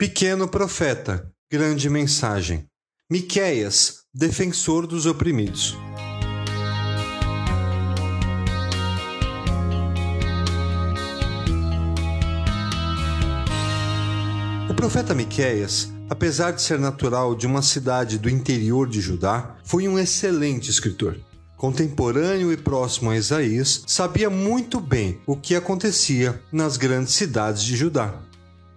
Pequeno profeta, grande mensagem. Miqueias, defensor dos oprimidos. O profeta Miqueias, apesar de ser natural de uma cidade do interior de Judá, foi um excelente escritor. Contemporâneo e próximo a Isaías, sabia muito bem o que acontecia nas grandes cidades de Judá.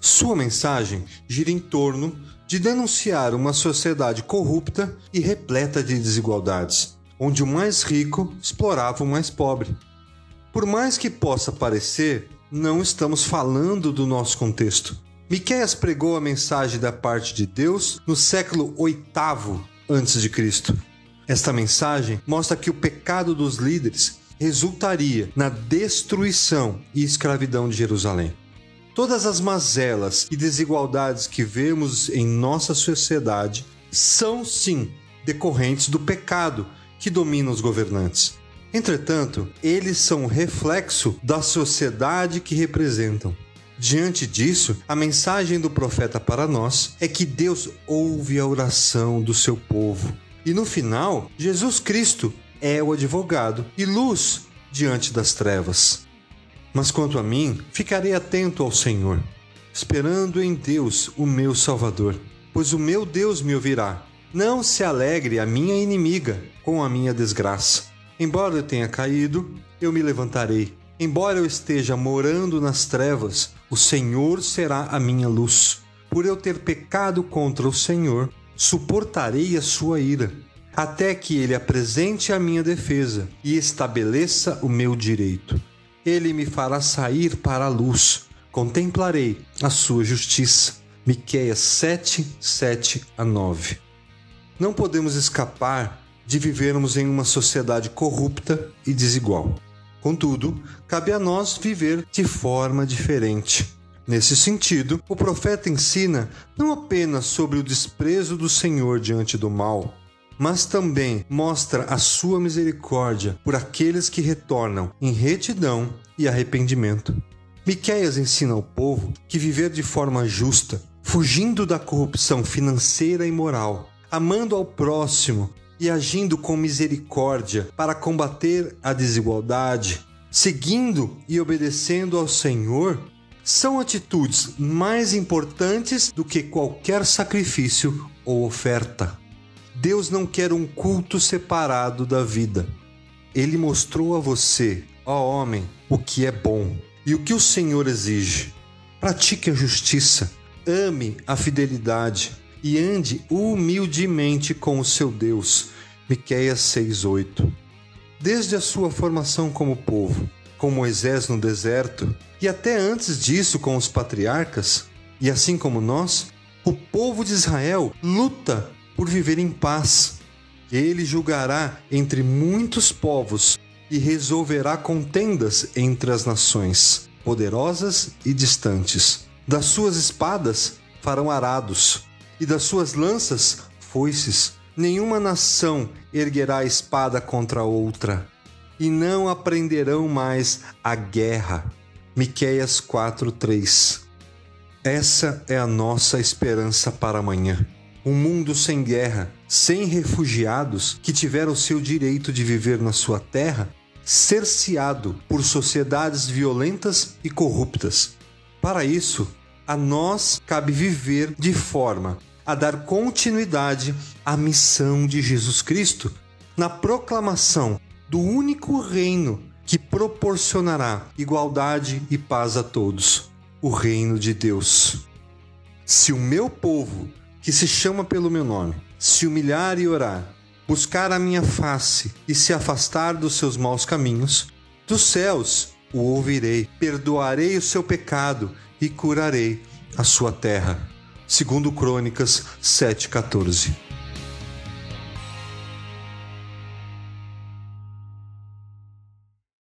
Sua mensagem gira em torno de denunciar uma sociedade corrupta e repleta de desigualdades, onde o mais rico explorava o mais pobre. Por mais que possa parecer, não estamos falando do nosso contexto. Miqueias pregou a mensagem da parte de Deus no século VIII a.C. Esta mensagem mostra que o pecado dos líderes resultaria na destruição e escravidão de Jerusalém. Todas as mazelas e desigualdades que vemos em nossa sociedade são, sim, decorrentes do pecado que domina os governantes. Entretanto, eles são reflexo da sociedade que representam. Diante disso, a mensagem do profeta para nós é que Deus ouve a oração do seu povo. E no final, Jesus Cristo é o advogado e luz diante das trevas. Mas quanto a mim, ficarei atento ao Senhor, esperando em Deus, o meu Salvador, pois o meu Deus me ouvirá. Não se alegre a minha inimiga com a minha desgraça. Embora eu tenha caído, eu me levantarei. Embora eu esteja morando nas trevas, o Senhor será a minha luz. Por eu ter pecado contra o Senhor, suportarei a sua ira, até que ele apresente a minha defesa e estabeleça o meu direito ele me fará sair para a luz. Contemplarei a sua justiça. Miqueias 7, 7 a 9. Não podemos escapar de vivermos em uma sociedade corrupta e desigual. Contudo, cabe a nós viver de forma diferente. Nesse sentido, o profeta ensina não apenas sobre o desprezo do Senhor diante do mal, mas também mostra a sua misericórdia por aqueles que retornam em retidão e arrependimento. Miqueias ensina ao povo que viver de forma justa, fugindo da corrupção financeira e moral, amando ao próximo e agindo com misericórdia para combater a desigualdade, seguindo e obedecendo ao Senhor, são atitudes mais importantes do que qualquer sacrifício ou oferta. Deus não quer um culto separado da vida. Ele mostrou a você, ó homem, o que é bom e o que o Senhor exige. Pratique a justiça, ame a fidelidade e ande humildemente com o seu Deus. Miqueias 6:8. Desde a sua formação como povo, com Moisés no deserto, e até antes disso com os patriarcas, e assim como nós, o povo de Israel luta por viver em paz. Ele julgará entre muitos povos e resolverá contendas entre as nações, poderosas e distantes. Das suas espadas farão arados, e das suas lanças foices. Nenhuma nação erguerá espada contra outra, e não aprenderão mais a guerra. Miqueias 4:3. Essa é a nossa esperança para amanhã um mundo sem guerra, sem refugiados que tiveram seu direito de viver na sua terra cerceado por sociedades violentas e corruptas. Para isso, a nós cabe viver de forma a dar continuidade à missão de Jesus Cristo na proclamação do único reino que proporcionará igualdade e paz a todos o reino de Deus. Se o meu povo que se chama pelo meu nome, se humilhar e orar, buscar a minha face e se afastar dos seus maus caminhos, dos céus o ouvirei, perdoarei o seu pecado e curarei a sua terra. Segundo Crônicas 7:14.